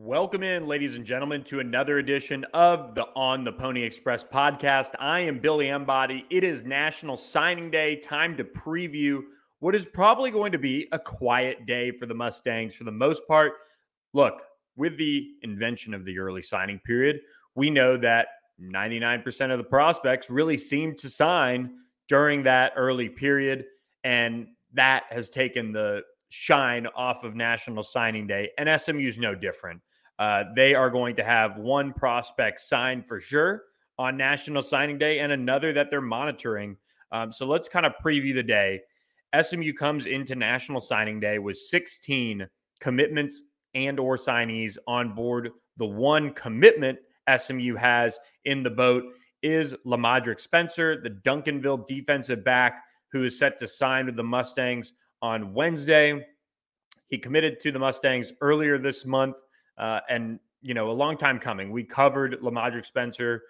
Welcome in, ladies and gentlemen, to another edition of the On the Pony Express podcast. I am Billy Embody. It is National Signing Day. Time to preview what is probably going to be a quiet day for the Mustangs for the most part. Look, with the invention of the early signing period, we know that 99% of the prospects really seem to sign during that early period. And that has taken the shine off of National Signing Day. And SMU is no different. Uh, they are going to have one prospect signed for sure on National Signing Day and another that they're monitoring. Um, so let's kind of preview the day. SMU comes into National Signing Day with 16 commitments and or signees on board. The one commitment SMU has in the boat is Lamodrick Spencer, the Duncanville defensive back who is set to sign with the Mustangs on Wednesday. He committed to the Mustangs earlier this month uh, and you know, a long time coming. We covered Lamodrick Spencer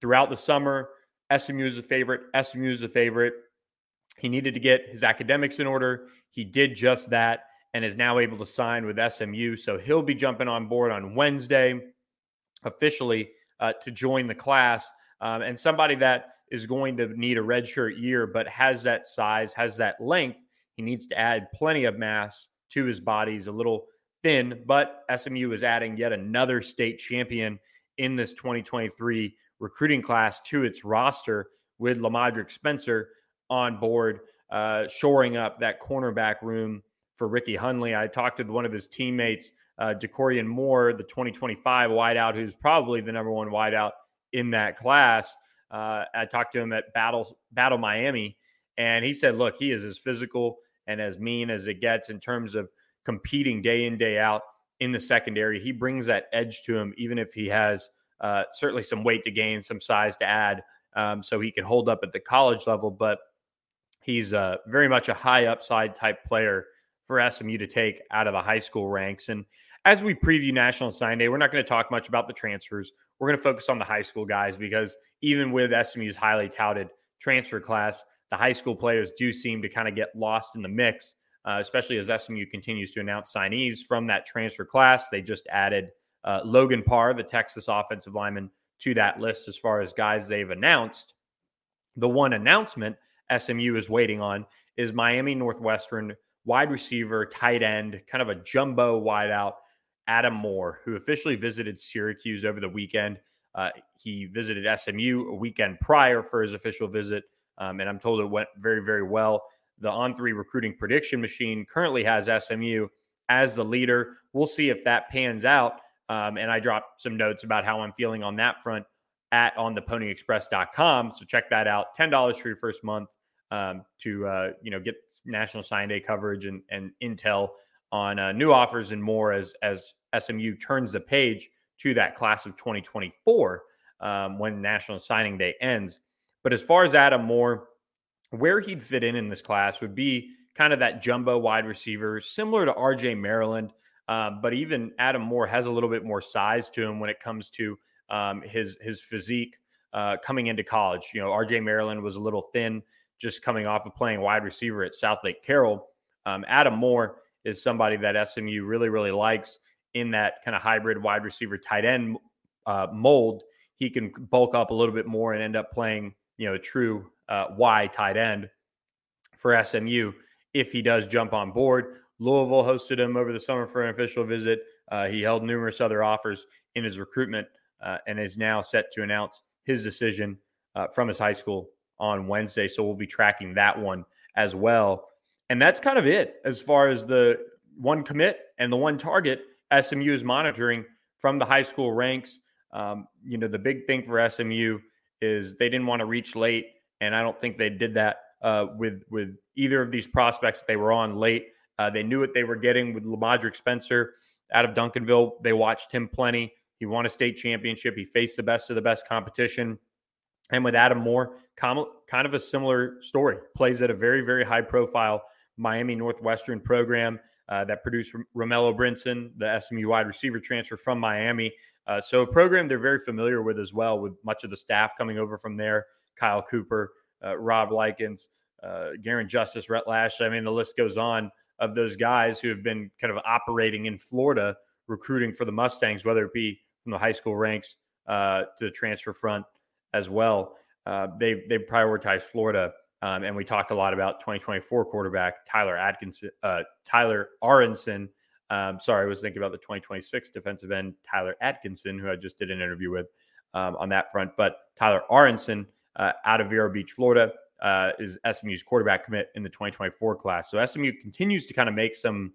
throughout the summer. SMU is a favorite. SMU is a favorite. He needed to get his academics in order. He did just that and is now able to sign with SMU. So he'll be jumping on board on Wednesday officially uh, to join the class. Um, and somebody that is going to need a redshirt year, but has that size, has that length. He needs to add plenty of mass to his body. He's a little thin, but SMU is adding yet another state champion in this 2023 recruiting class to its roster with Lamodrick Spencer on board, uh, shoring up that cornerback room for Ricky Hunley. I talked to one of his teammates, uh, Dakorien Moore, the 2025 wideout, who's probably the number one wideout in that class. Uh, I talked to him at Battle Battle Miami, and he said, "Look, he is as physical and as mean as it gets in terms of competing day in day out in the secondary. He brings that edge to him, even if he has uh, certainly some weight to gain, some size to add, um, so he can hold up at the college level. But he's uh, very much a high upside type player for SMU to take out of the high school ranks. And as we preview National Sign Day, we're not going to talk much about the transfers. We're going to focus on the high school guys because even with SMU's highly touted transfer class, the high school players do seem to kind of get lost in the mix uh, especially as SMU continues to announce signees from that transfer class. They just added uh, Logan Parr, the Texas offensive lineman, to that list as far as guys they've announced. The one announcement SMU is waiting on is Miami Northwestern wide receiver, tight end, kind of a jumbo wideout, Adam Moore, who officially visited Syracuse over the weekend. Uh, he visited SMU a weekend prior for his official visit, um, and I'm told it went very, very well the on three recruiting prediction machine currently has SMU as the leader. We'll see if that pans out. Um, and I dropped some notes about how I'm feeling on that front at on the ponyexpress.com. So check that out. $10 for your first month um, to, uh, you know, get national sign day coverage and, and intel on uh, new offers and more as, as SMU turns the page to that class of 2024 um, when national signing day ends. But as far as Adam Moore, where he'd fit in in this class would be kind of that jumbo wide receiver, similar to RJ Maryland. Um, but even Adam Moore has a little bit more size to him when it comes to um, his his physique uh, coming into college. You know, RJ Maryland was a little thin just coming off of playing wide receiver at Southlake Carroll. Um, Adam Moore is somebody that SMU really really likes in that kind of hybrid wide receiver tight end uh, mold. He can bulk up a little bit more and end up playing you know true uh, Y tight end for SMU if he does jump on board. Louisville hosted him over the summer for an official visit. Uh, he held numerous other offers in his recruitment uh, and is now set to announce his decision uh, from his high school on Wednesday. So we'll be tracking that one as well. And that's kind of it as far as the one commit and the one target SMU is monitoring from the high school ranks. Um, you know, the big thing for SMU is they didn't want to reach late and I don't think they did that uh, with with either of these prospects that they were on late. Uh, they knew what they were getting with Lamodrick Spencer out of Duncanville. They watched him plenty. He won a state championship. He faced the best of the best competition. And with Adam Moore, kind of a similar story. Plays at a very, very high profile Miami Northwestern program uh, that produced Romello Brinson, the SMU wide receiver transfer from Miami. Uh, so a program they're very familiar with as well, with much of the staff coming over from there. Kyle Cooper, uh, Rob Likens, uh, Garin Justice, Rhett Lash. I mean, the list goes on of those guys who have been kind of operating in Florida, recruiting for the Mustangs, whether it be from the high school ranks uh, to the transfer front as well. Uh, they they prioritize Florida, um, and we talked a lot about 2024 quarterback Tyler Atkinson, uh, Tyler Aronson. Um, sorry, I was thinking about the 2026 defensive end Tyler Atkinson, who I just did an interview with um, on that front. But Tyler Aronson uh, out of Vero Beach, Florida, uh, is SMU's quarterback commit in the 2024 class. So SMU continues to kind of make some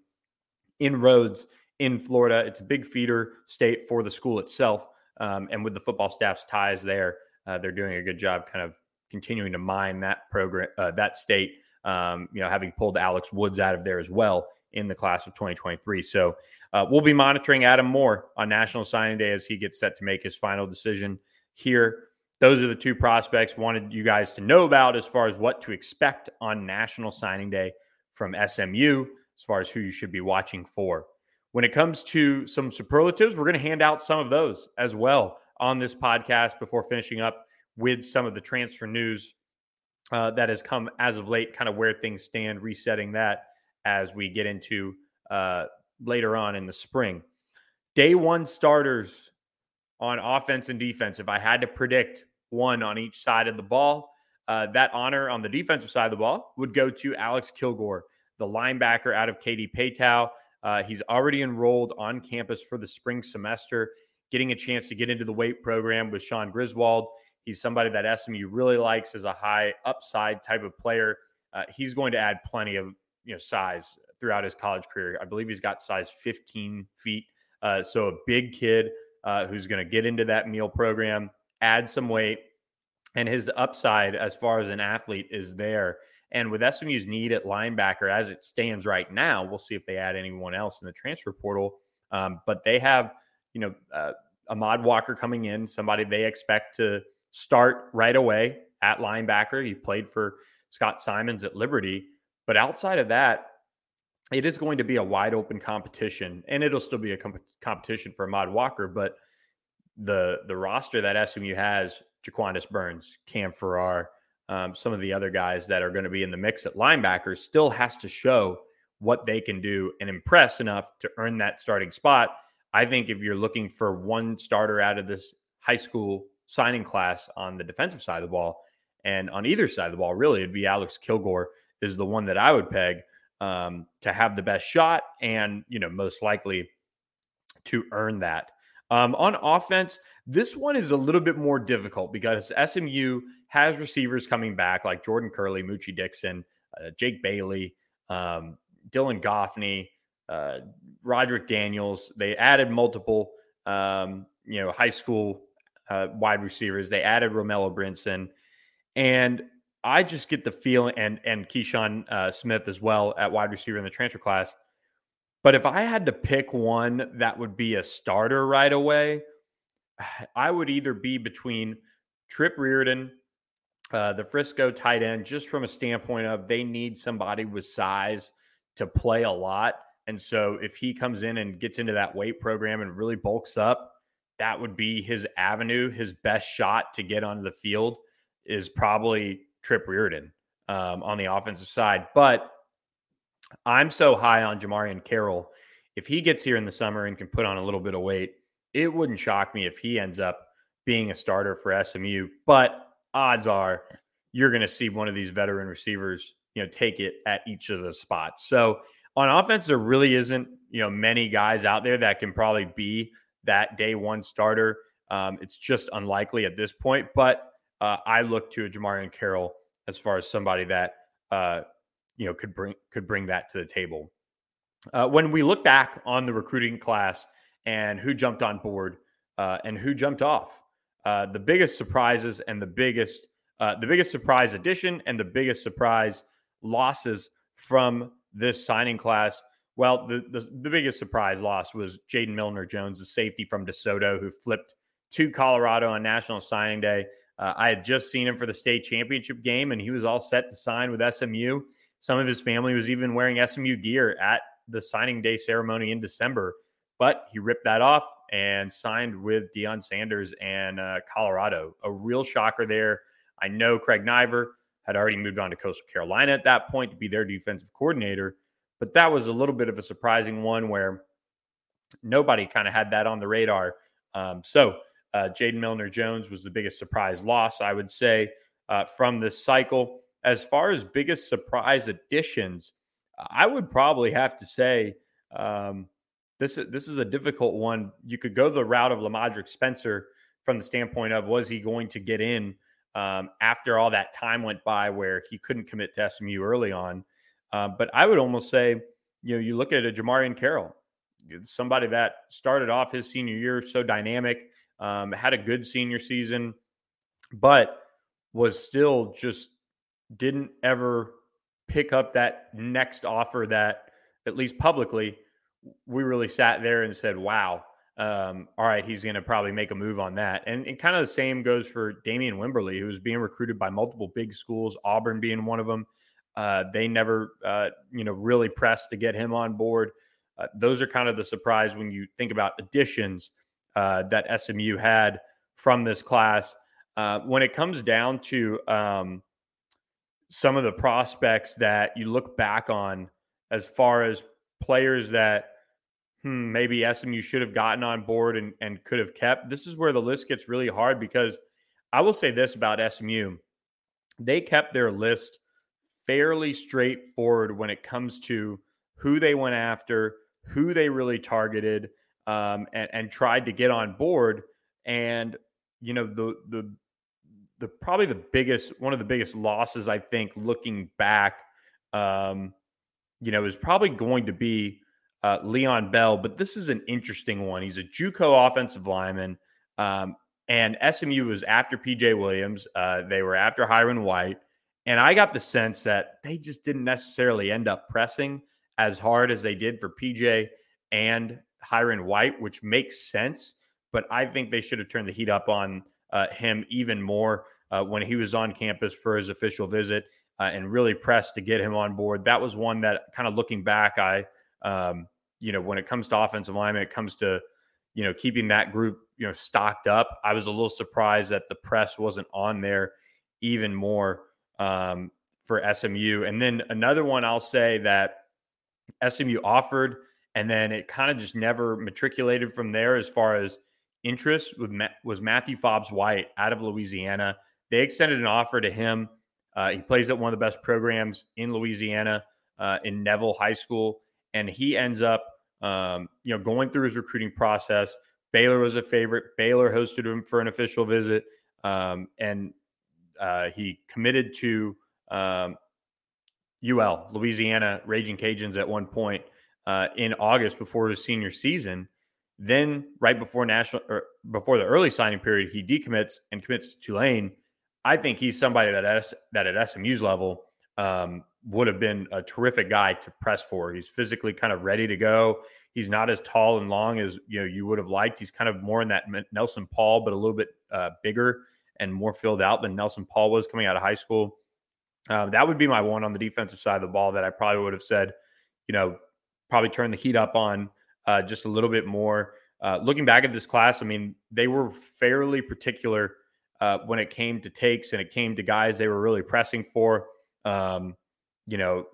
inroads in Florida. It's a big feeder state for the school itself. Um, and with the football staff's ties there, uh, they're doing a good job kind of continuing to mine that program, uh, that state, um, you know, having pulled Alex Woods out of there as well in the class of 2023. So uh, we'll be monitoring Adam Moore on National Signing Day as he gets set to make his final decision here those are the two prospects wanted you guys to know about as far as what to expect on National Signing Day from SMU, as far as who you should be watching for. When it comes to some superlatives, we're going to hand out some of those as well on this podcast before finishing up with some of the transfer news uh, that has come as of late, kind of where things stand, resetting that as we get into uh, later on in the spring. Day one starters on offense and defense. If I had to predict one on each side of the ball. Uh, that honor on the defensive side of the ball would go to Alex Kilgore, the linebacker out of Katy Paetow. Uh, he's already enrolled on campus for the spring semester, getting a chance to get into the weight program with Sean Griswold. He's somebody that SMU really likes as a high upside type of player. Uh, he's going to add plenty of you know size throughout his college career. I believe he's got size 15 feet, uh, so a big kid uh, who's going to get into that meal program add some weight, and his upside as far as an athlete is there. And with SMU's need at linebacker as it stands right now, we'll see if they add anyone else in the transfer portal. Um, but they have, you know, uh, Ahmad Walker coming in, somebody they expect to start right away at linebacker. He played for Scott Symons at Liberty. But outside of that, it is going to be a wide open competition, and it'll still be a comp- competition for Ahmad Walker. But the the roster that SMU has, Jaquandis Burns, Cam Farrar, um, some of the other guys that are going to be in the mix at linebackers still has to show what they can do and impress enough to earn that starting spot. I think if you're looking for one starter out of this high school signing class on the defensive side of the ball, and on either side of the ball, really, it'd be Alex Kilgore is the one that I would peg um, to have the best shot and you know most likely to earn that. Um, on offense, this one is a little bit more difficult because SMU has receivers coming back like Jordan Kerley, Moochie Dixon, uh, Jake Bailey, um, Dylan Goffney, uh, Roderick Daniels. They added multiple, um, you know, high school uh, wide receivers. They added Romello Brinson, and I just get the feeling, and and Keyshawn uh, Smith as well at wide receiver in the transfer class. But if I had to pick one that would be a starter right away, I would either be between Trip Reardon, uh, the Frisco tight end, just from a standpoint of they need somebody with size to play a lot. And so if he comes in and gets into that weight program and really bulks up, that would be his avenue. His best shot to get onto the field is probably Trip Reardon um, on the offensive side. But I'm so high on Jamarian Carroll. If he gets here in the summer and can put on a little bit of weight, it wouldn't shock me if he ends up being a starter for SMU. But odds are you're going to see one of these veteran receivers, you know, take it at each of the spots. So on offense, there really isn't, you know, many guys out there that can probably be that day one starter. Um, it's just unlikely at this point. But uh, I look to a Jamarian Carroll as far as somebody that uh, you know could bring could bring that to the table. Uh, when we look back on the recruiting class and who jumped on board uh, and who jumped off, uh, the biggest surprises and the biggest uh, the biggest surprise addition and the biggest surprise losses from this signing class Well, the, the, the biggest surprise loss was Jaden Milner Jones, the safety from DeSoto, who flipped to Colorado on National Signing Day. Uh, I had just seen him for the state championship game, and he was all set to sign with SMU. Some of his family was even wearing SMU gear at the signing day ceremony in December, but he ripped that off and signed with Deion Sanders and uh, Colorado. A real shocker there. I know Craig Naivar had already moved on to Coastal Carolina at that point to be their defensive coordinator. But that was a little bit of a surprising one where nobody kind of had that on the radar. Um, so uh, Jaden Milner Jones was the biggest surprise loss, I would say, uh, from this cycle. As far as biggest surprise additions, I would probably have to say um, this, this is a difficult one. You could go the route of Lamodrick Spencer from the standpoint of was he going to get in um, after all that time went by where he couldn't commit to SMU early on. Uh, but I would almost say, you know, you look at a Jamarian Carroll, somebody that started off his senior year so dynamic, um, had a good senior season, but was still just didn't ever pick up that next offer that, at least publicly, we really sat there and said, wow, um, all right, he's going to probably make a move on that. And, and kind of the same goes for Damian Wimberly, who was being recruited by multiple big schools, Auburn being one of them. Uh, they never, uh, you know, really pressed to get him on board. Uh, those are kind of the surprise when you think about additions uh, that SMU had from this class. Uh, when it comes down to um, some of the prospects that you look back on as far as players that hmm, maybe SMU should have gotten on board and, and could have kept. This is where the list gets really hard because I will say this about SMU. They kept their list fairly straightforward when it comes to who they went after, who they really targeted, um, and, and tried to get on board. And, you know, the, the, the probably the biggest, one of the biggest losses, I think, looking back, um, you know, is probably going to be uh, Leon Bell, but this is an interesting one. He's a JUCO offensive lineman, um, and SMU was after PJ Williams. Uh, they were after Hyrin White, and I got the sense that they just didn't necessarily end up pressing as hard as they did for PJ and Hyrin White, which makes sense. But I think they should have turned the heat up on uh, him even more uh, when he was on campus for his official visit uh, and really pressed to get him on board. That was one that, kind of looking back, I um, you know, when it comes to offensive lineman, it comes to, you know, keeping that group, you know, stocked up. I was a little surprised that the press wasn't on there even more um, for SMU. And then another one I'll say that SMU offered, and then it kind of just never matriculated from there as far as interest with was Matthew Fobbs White out of Louisiana. They extended an offer to him. Uh, he plays at one of the best programs in Louisiana uh, in Neville High School, and he ends up um, you know, going through his recruiting process. Baylor was a favorite. Baylor hosted him for an official visit, um, and uh, he committed to um, UL, Louisiana Raging Cajuns at one point uh, in August before his senior season. Then, right before national or before the early signing period, he decommits and commits to Tulane. I think he's somebody that at, that at SMU's level um, would have been a terrific guy to press for. He's physically kind of ready to go. He's not as tall and long as you know you would have liked. He's kind of more in that Nelson Paul, but a little bit uh, bigger and more filled out than Nelson Paul was coming out of high school. Uh, that would be my one on the defensive side of the ball that I probably would have said, you know, probably turn the heat up on uh, just a little bit more. Uh, looking back at this class, I mean, they were fairly particular uh, when it came to takes and it came to guys they were really pressing for. Um, you know,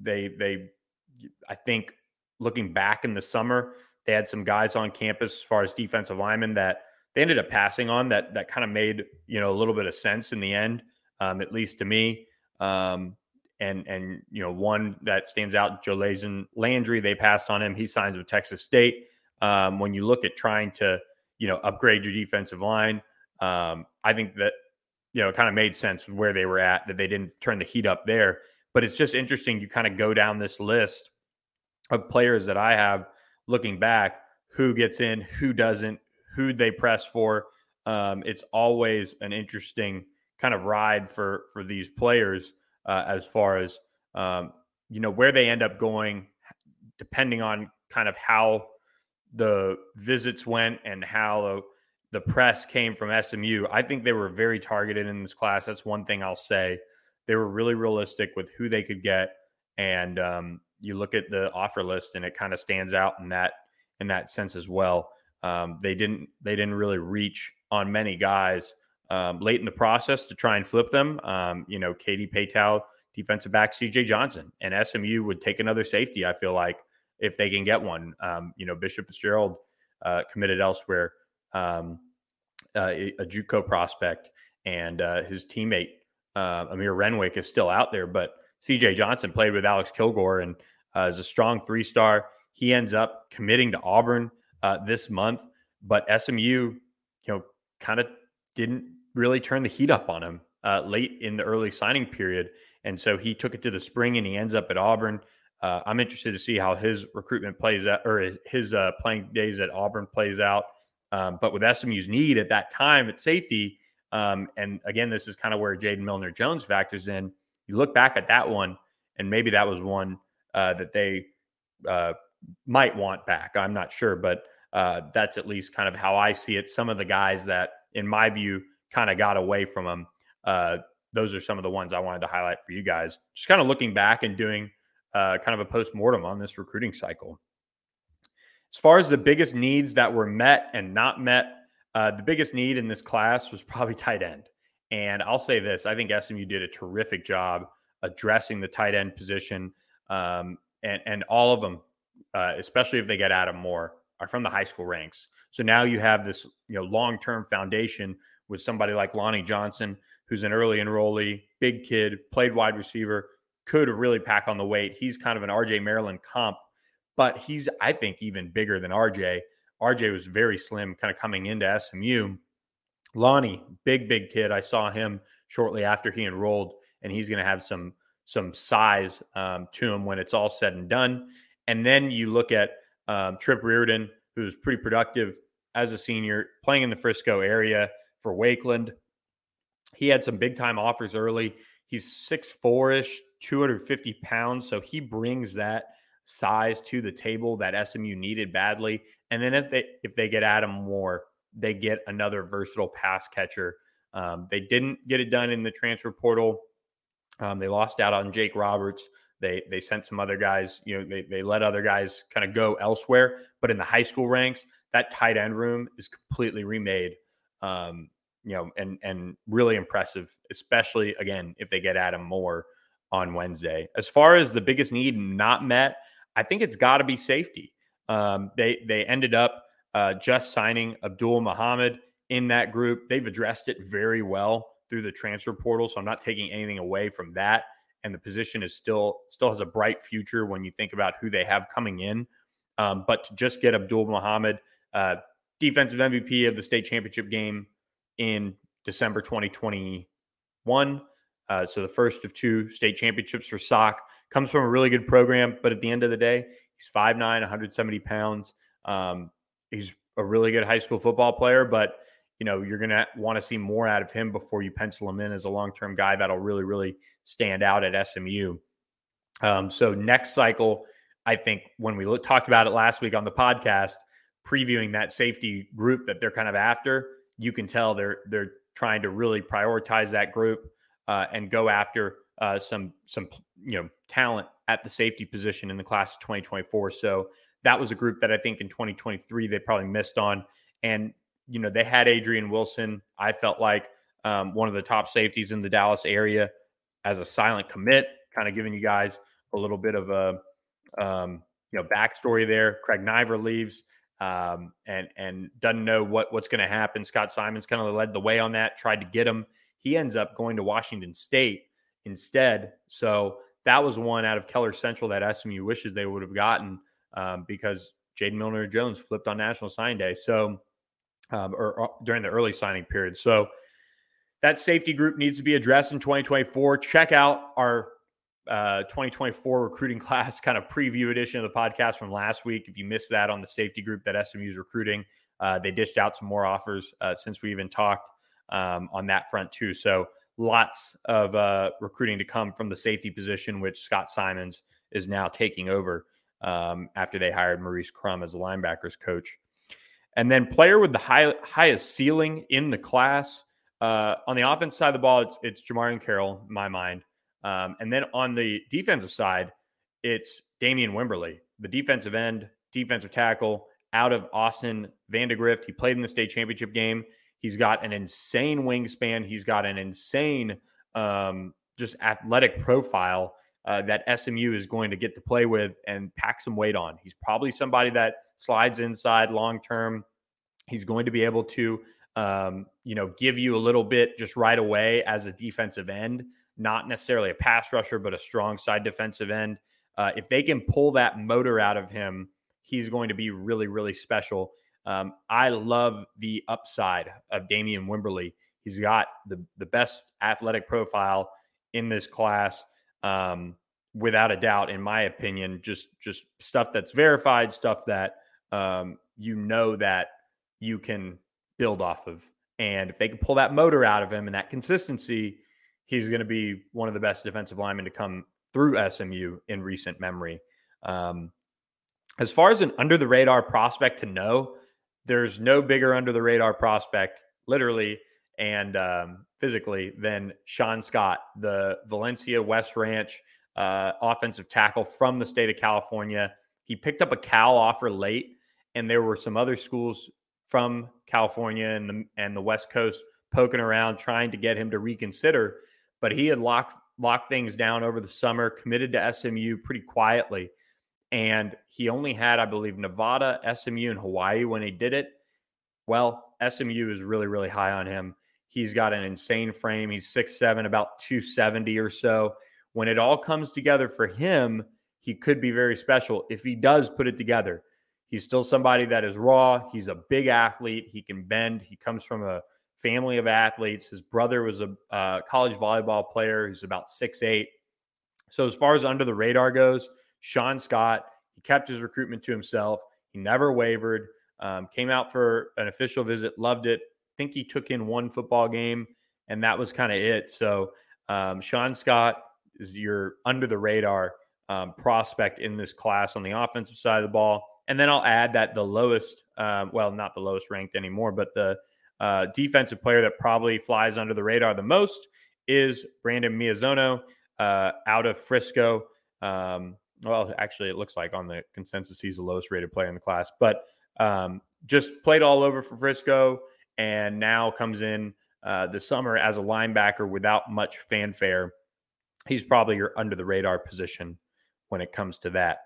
they they I think looking back in the summer, they had some guys on campus as far as defensive linemen that they ended up passing on that that kind of made you know a little bit of sense in the end, um, at least to me. Um, and and you know one that stands out, Jolazon Landry, they passed on him. He signs with Texas State. Um, when you look at trying to you know upgrade your defensive line, um, I think that you know it kind of made sense where they were at that they didn't turn the heat up there. But it's just interesting. You kind of go down this list of players that I have looking back who gets in, who doesn't, who they press for. Um, it's always an interesting kind of ride for for these players uh, as far as um, you know where they end up going. depending on kind of how the visits went and how the press came from SMU, I think they were very targeted in this class. That's one thing I'll say. They were really realistic with who they could get, and um, you look at the offer list, and it kind of stands out in that in that sense as well. Um, they didn't they didn't really reach on many guys um, late in the process to try and flip them. Um, you know, Katy Paetow, defensive back, C.J. Johnson, and SMU would take another safety. I feel like if they can get one. Um, you know, Bishop Fitzgerald uh, committed elsewhere, um, uh, a JUCO prospect, and uh, his teammate uh, Amir Renwick is still out there. But C.J. Johnson played with Alex Kilgore and uh, is a strong three star. He ends up committing to Auburn uh, this month, but SMU, you know, kind of didn't really turned the heat up on him late in the early signing period. And so he took it to the spring and he ends up at Auburn. Uh, I'm interested to see how his recruitment plays out, or his, his uh, playing days at Auburn plays out. Um, but with SMU's need at that time at safety, um, and again, this is kind of where Jaden Milner Jones factors in. You look back at that one, and maybe that was one uh, that they uh, might want back. I'm not sure, but uh, that's at least kind of how I see it. Some of the guys that, in my view, kind of got away from them. Uh, those are some of the ones I wanted to highlight for you guys. Just kind of looking back and doing uh, kind of a post mortem on this recruiting cycle. As far as the biggest needs that were met and not met, uh, the biggest need in this class was probably tight end. And I'll say this I think SMU did a terrific job addressing the tight end position. Um, and, and all of them, uh, especially if they get Adam Moore, are from the high school ranks. So now you have this you know long term foundation with somebody like Lonnie Johnson, who's an early enrollee, big kid, played wide receiver, could really pack on the weight. He's kind of an RJ Maryland comp, but he's, I think, even bigger than RJ. RJ was very slim kind of coming into SMU. Lonnie, big, big kid. I saw him shortly after he enrolled, and he's going to have some some size um, to him when it's all said and done. And then you look at um, Trip Reardon, who's pretty productive as a senior, playing in the Frisco area for Wakeland. He had some big time offers early. He's six four ish, 250 pounds. So he brings that size to the table that SMU needed badly. And then if they if they get Adam Moore, they get another versatile pass catcher. Um, they didn't get it done in the transfer portal. Um, they lost out on Jake Roberts. They they sent some other guys. You know, they they let other guys kind of go elsewhere. But in the high school ranks, that tight end room is completely remade. Um, you know, and and really impressive, especially again if they get Adam Moore on Wednesday. As far as the biggest need not met, I think it's got to be safety. Um, they they ended up uh, just signing Abdul Muhammad in that group. They've addressed it very well through the transfer portal, so I'm not taking anything away from that. And the position is still still has a bright future when you think about who they have coming in. Um, but to just get Abdul Muhammad, uh, defensive MVP of the state championship game in December 2021. Uh, so the first of two state championships for Sock comes from a really good program, but at the end of the day, he's 5'9", 170 pounds. Um, he's a really good high school football player, but you know you're going to want to see more out of him before you pencil him in as a long-term guy that'll really, really stand out at SMU. Um, so next cycle, I think when we look, talked about it last week on the podcast, previewing that safety group that they're kind of after, you can tell they're they're trying to really prioritize that group uh, and go after uh, some some you know talent at the safety position in the class of 2024. So that was a group that I think in 2023 they probably missed on. And you know they had Adrian Wilson. I felt like um, one of the top safeties in the Dallas area as a silent commit, kind of giving you guys a little bit of a um, you know backstory there. Craig Naivar leaves um, and and doesn't know what what's going to happen. Scott Symons kind of led the way on that, tried to get him. He ends up going to Washington State instead. So that was one out of Keller Central that SMU wishes they would have gotten um, because Jaden Milner Jones flipped on National Sign Day. So um, or, or during the early signing period. So that safety group needs to be addressed in 2024. Check out our uh, 2024 recruiting class kind of preview edition of the podcast from last week. If you missed that on the safety group that SMU is recruiting, uh, they dished out some more offers uh, since we even talked um, on that front too. So lots of uh, recruiting to come from the safety position, which Scott Symons is now taking over. um, after they hired Maurice Crum as linebackers coach. And then player with the high, highest ceiling in the class uh, on the offense side of the ball, it's it's Jamarian Carroll in my mind. Um, and then on the defensive side, it's Damian Wimberly, the defensive end, defensive tackle out of Austin Vandegrift. He played in the state championship game. He's got an insane wingspan. He's got an insane um, just athletic profile uh, that SMU is going to get to play with and pack some weight on. He's probably somebody that slides inside long term. He's going to be able to, um, you know, give you a little bit just right away as a defensive end, not necessarily a pass rusher, but a strong side defensive end. Uh, if they can pull that motor out of him, he's going to be really, really special. Um, I love the upside of Damian Wimberly. He's got the the best athletic profile in this class, um, without a doubt, in my opinion. Just just stuff that's verified, stuff that um, you know that you can build off of. And if they can pull that motor out of him and that consistency, he's going to be one of the best defensive linemen to come through SMU in recent memory. Um, as far as an under the radar prospect to know, there's no bigger under the radar prospect, literally and um, physically, than Sean Scott, the Valencia West Ranch uh, offensive tackle from the state of California. He picked up a Cal offer late, and there were some other schools from California and the and the West Coast poking around trying to get him to reconsider. But he had locked locked things down over the summer, committed to SMU pretty quietly. And he only had, I believe, Nevada, SMU, and Hawaii when he did it. Well, SMU is really, really high on him. He's got an insane frame. He's six seven, about 270 or so. When it all comes together for him, he could be very special if he does put it together. He's still somebody that is raw. He's a big athlete. He can bend. He comes from a family of athletes. His brother was a uh, college volleyball player. He's about six eight. So as far as under the radar goes, Sean Scott, he kept his recruitment to himself. He never wavered. Um, came out for an official visit, loved it. I think he took in one football game, and that was kind of it. So um, Sean Scott is your under the radar um, prospect in this class on the offensive side of the ball. And then I'll add that the lowest, um, well, not the lowest ranked anymore, but the uh, defensive player that probably flies under the radar the most is Brandon Miazono uh, out of Frisco. Um, well, actually, it looks like on the consensus he's the lowest rated player in the class, but um, just played all over for Frisco and now comes in uh, the summer as a linebacker without much fanfare. He's probably your under the radar position when it comes to that.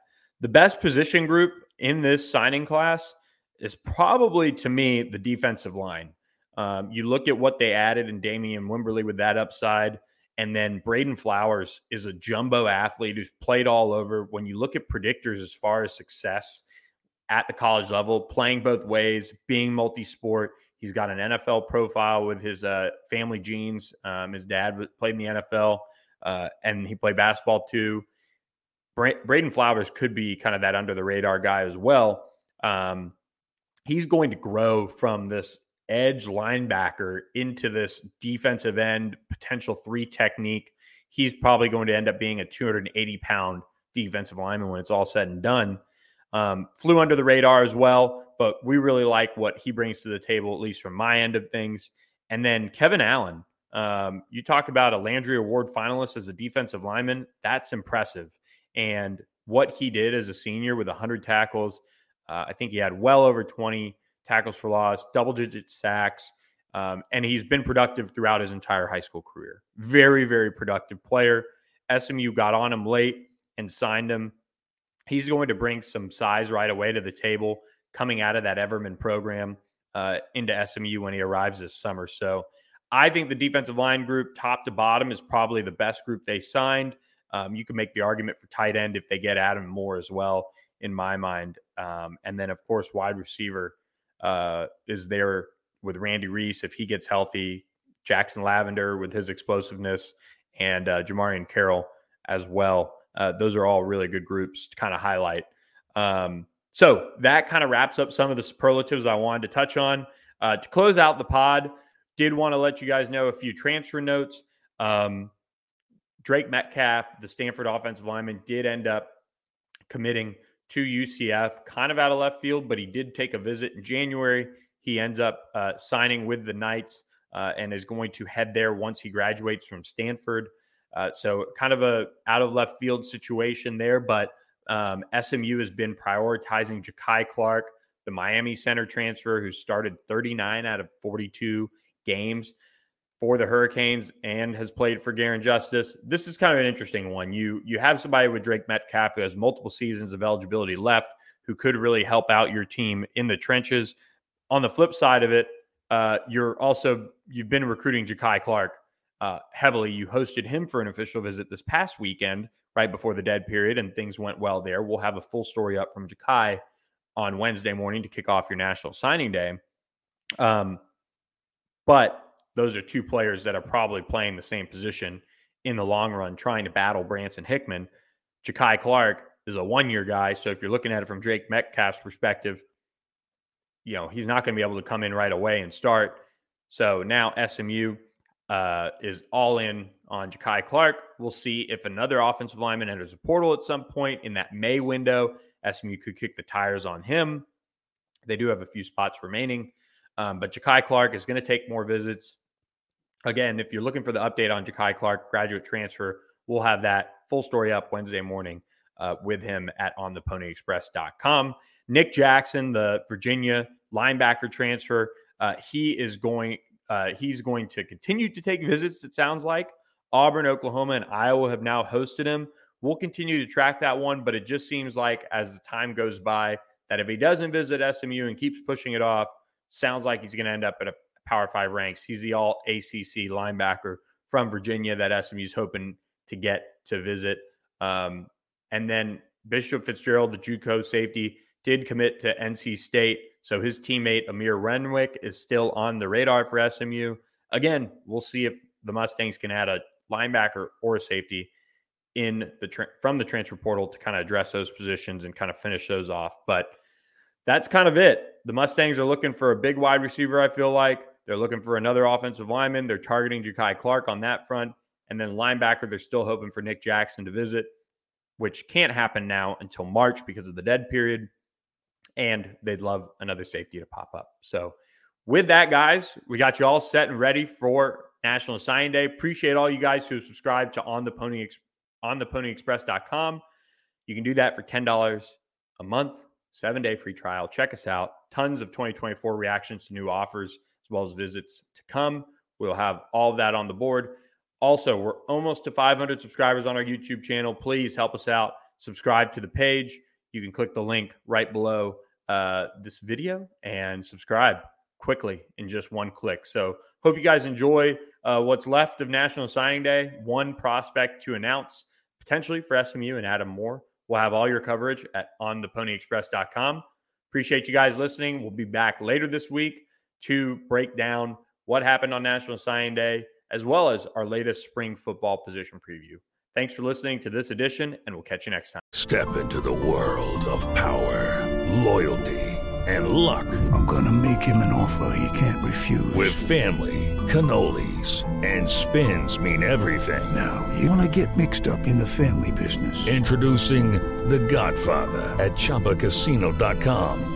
The best position group in this signing class is probably to me the defensive line. Um, you look at what they added in Damian Wimberly with that upside. And then Braden Flowers is a jumbo athlete who's played all over. When you look at predictors as far as success at the college level, playing both ways, being multi sport, he's got an NFL profile with his uh, family genes. Um, his dad played in the NFL uh, and he played basketball too. Bra- Braden Flowers could be kind of that under the radar guy as well. Um, he's going to grow from this edge linebacker into this defensive end potential three technique. He's probably going to end up being a 280 pound defensive lineman when it's all said and done. Um, flew under the radar as well, but we really like what he brings to the table, at least from my end of things. And then Kevin Allen, um, you talk about a Landry Award finalist as a defensive lineman. That's impressive. And what he did as a senior with 100 tackles, uh, I think he had well over 20 tackles for loss, double digit sacks. Um, and he's been productive throughout his entire high school career. Very, very productive player. SMU got on him late and signed him. He's going to bring some size right away to the table coming out of that Everman program uh, into SMU when he arrives this summer. So I think the defensive line group, top to bottom, is probably the best group they signed. Um, you can make the argument for tight end if they get Adam Moore as well, in my mind. Um, and then, of course, wide receiver uh, is there with Randy Reese if he gets healthy, Jackson Lavender with his explosiveness, and uh, Jamarian Carroll as well. Uh, those are all really good groups to kind of highlight. Um, so that kind of wraps up some of the superlatives I wanted to touch on. Uh, to close out the pod, did want to let you guys know a few transfer notes. Um, Drake Metcalf, the Stanford offensive lineman, did end up committing to UCF, kind of out of left field, but he did take a visit in January. He ends up uh, signing with the Knights uh, and is going to head there once he graduates from Stanford. Uh, so, kind of a out of left field situation there, but um, SMU has been prioritizing Jakai Clark, the Miami center transfer, who started 39 out of 42 games for the Hurricanes and has played for Garin Justice. This is kind of an interesting one. You you have somebody with Drake Metcalf who has multiple seasons of eligibility left, who could really help out your team in the trenches. On the flip side of it, uh, you're also you've been recruiting Jakai Clark uh, heavily. You hosted him for an official visit this past weekend, right before the dead period, and things went well there. We'll have a full story up from Jakai on Wednesday morning to kick off your national signing day. Um, but those are two players that are probably playing the same position in the long run, trying to battle Branson Hickman. Jakai Clark is a one year guy. So if you're looking at it from Drake Metcalf's perspective, you know, he's not going to be able to come in right away and start. So now SMU uh, is all in on Jakai Clark. We'll see if another offensive lineman enters a portal at some point in that May window. SMU could kick the tires on him. They do have a few spots remaining. Um, but Jakai Clark is going to take more visits again, if you're looking for the update on Jakai Clark graduate transfer, we'll have that full story up Wednesday morning uh, with him at ontheponyexpress.com. Nick Jackson, the Virginia linebacker transfer, uh, he is going. Uh, he's going to continue to take visits. It sounds like Auburn, Oklahoma, and Iowa have now hosted him. We'll continue to track that one, but it just seems like as the time goes by, that if he doesn't visit SMU and keeps pushing it off, sounds like he's going to end up at a Power Five ranks. He's the all ACC linebacker from Virginia that SMU's hoping to get to visit. Um, and then Bishop Fitzgerald, the JUCO safety, did commit to NC State. So his teammate Amir Renwick is still on the radar for SMU. Again, we'll see if the Mustangs can add a linebacker or a safety in the tra- from the transfer portal to kind of address those positions and kind of finish those off. But that's kind of it. The Mustangs are looking for a big wide receiver. I feel like they're looking for another offensive lineman. They're targeting Jakai Clark on that front. And then linebacker, they're still hoping for Nick Jackson to visit, which can't happen now until March because of the dead period. And they'd love another safety to pop up. So, with that, guys, we got you all set and ready for National Signing Day. Appreciate all you guys who have subscribed to on the pony on the ponyexpress.com. You can do that for $10 a month, seven day free trial. Check us out. Tons of 2024 reactions to new offers as well as visits to come. We'll have all of that on the board. Also, we're almost to 500 subscribers on our YouTube channel. Please help us out. Subscribe to the page. You can click the link right below uh, this video and subscribe quickly in just one click. So, hope you guys enjoy uh, what's left of National Signing Day. One prospect to announce potentially for SMU and Adam Moore. We'll have all your coverage at ontheponyexpress.com. Appreciate you guys listening. We'll be back later this week to break down what happened on National Signing Day, as well as our latest spring football position preview. Thanks for listening to this edition, and we'll catch you next time. Step into the world of power, loyalty, and luck. I'm going to make him an offer he can't refuse. With family, cannolis, and spins mean everything. Now, you want to get mixed up in the family business. Introducing The Godfather at Chumbacasino.com.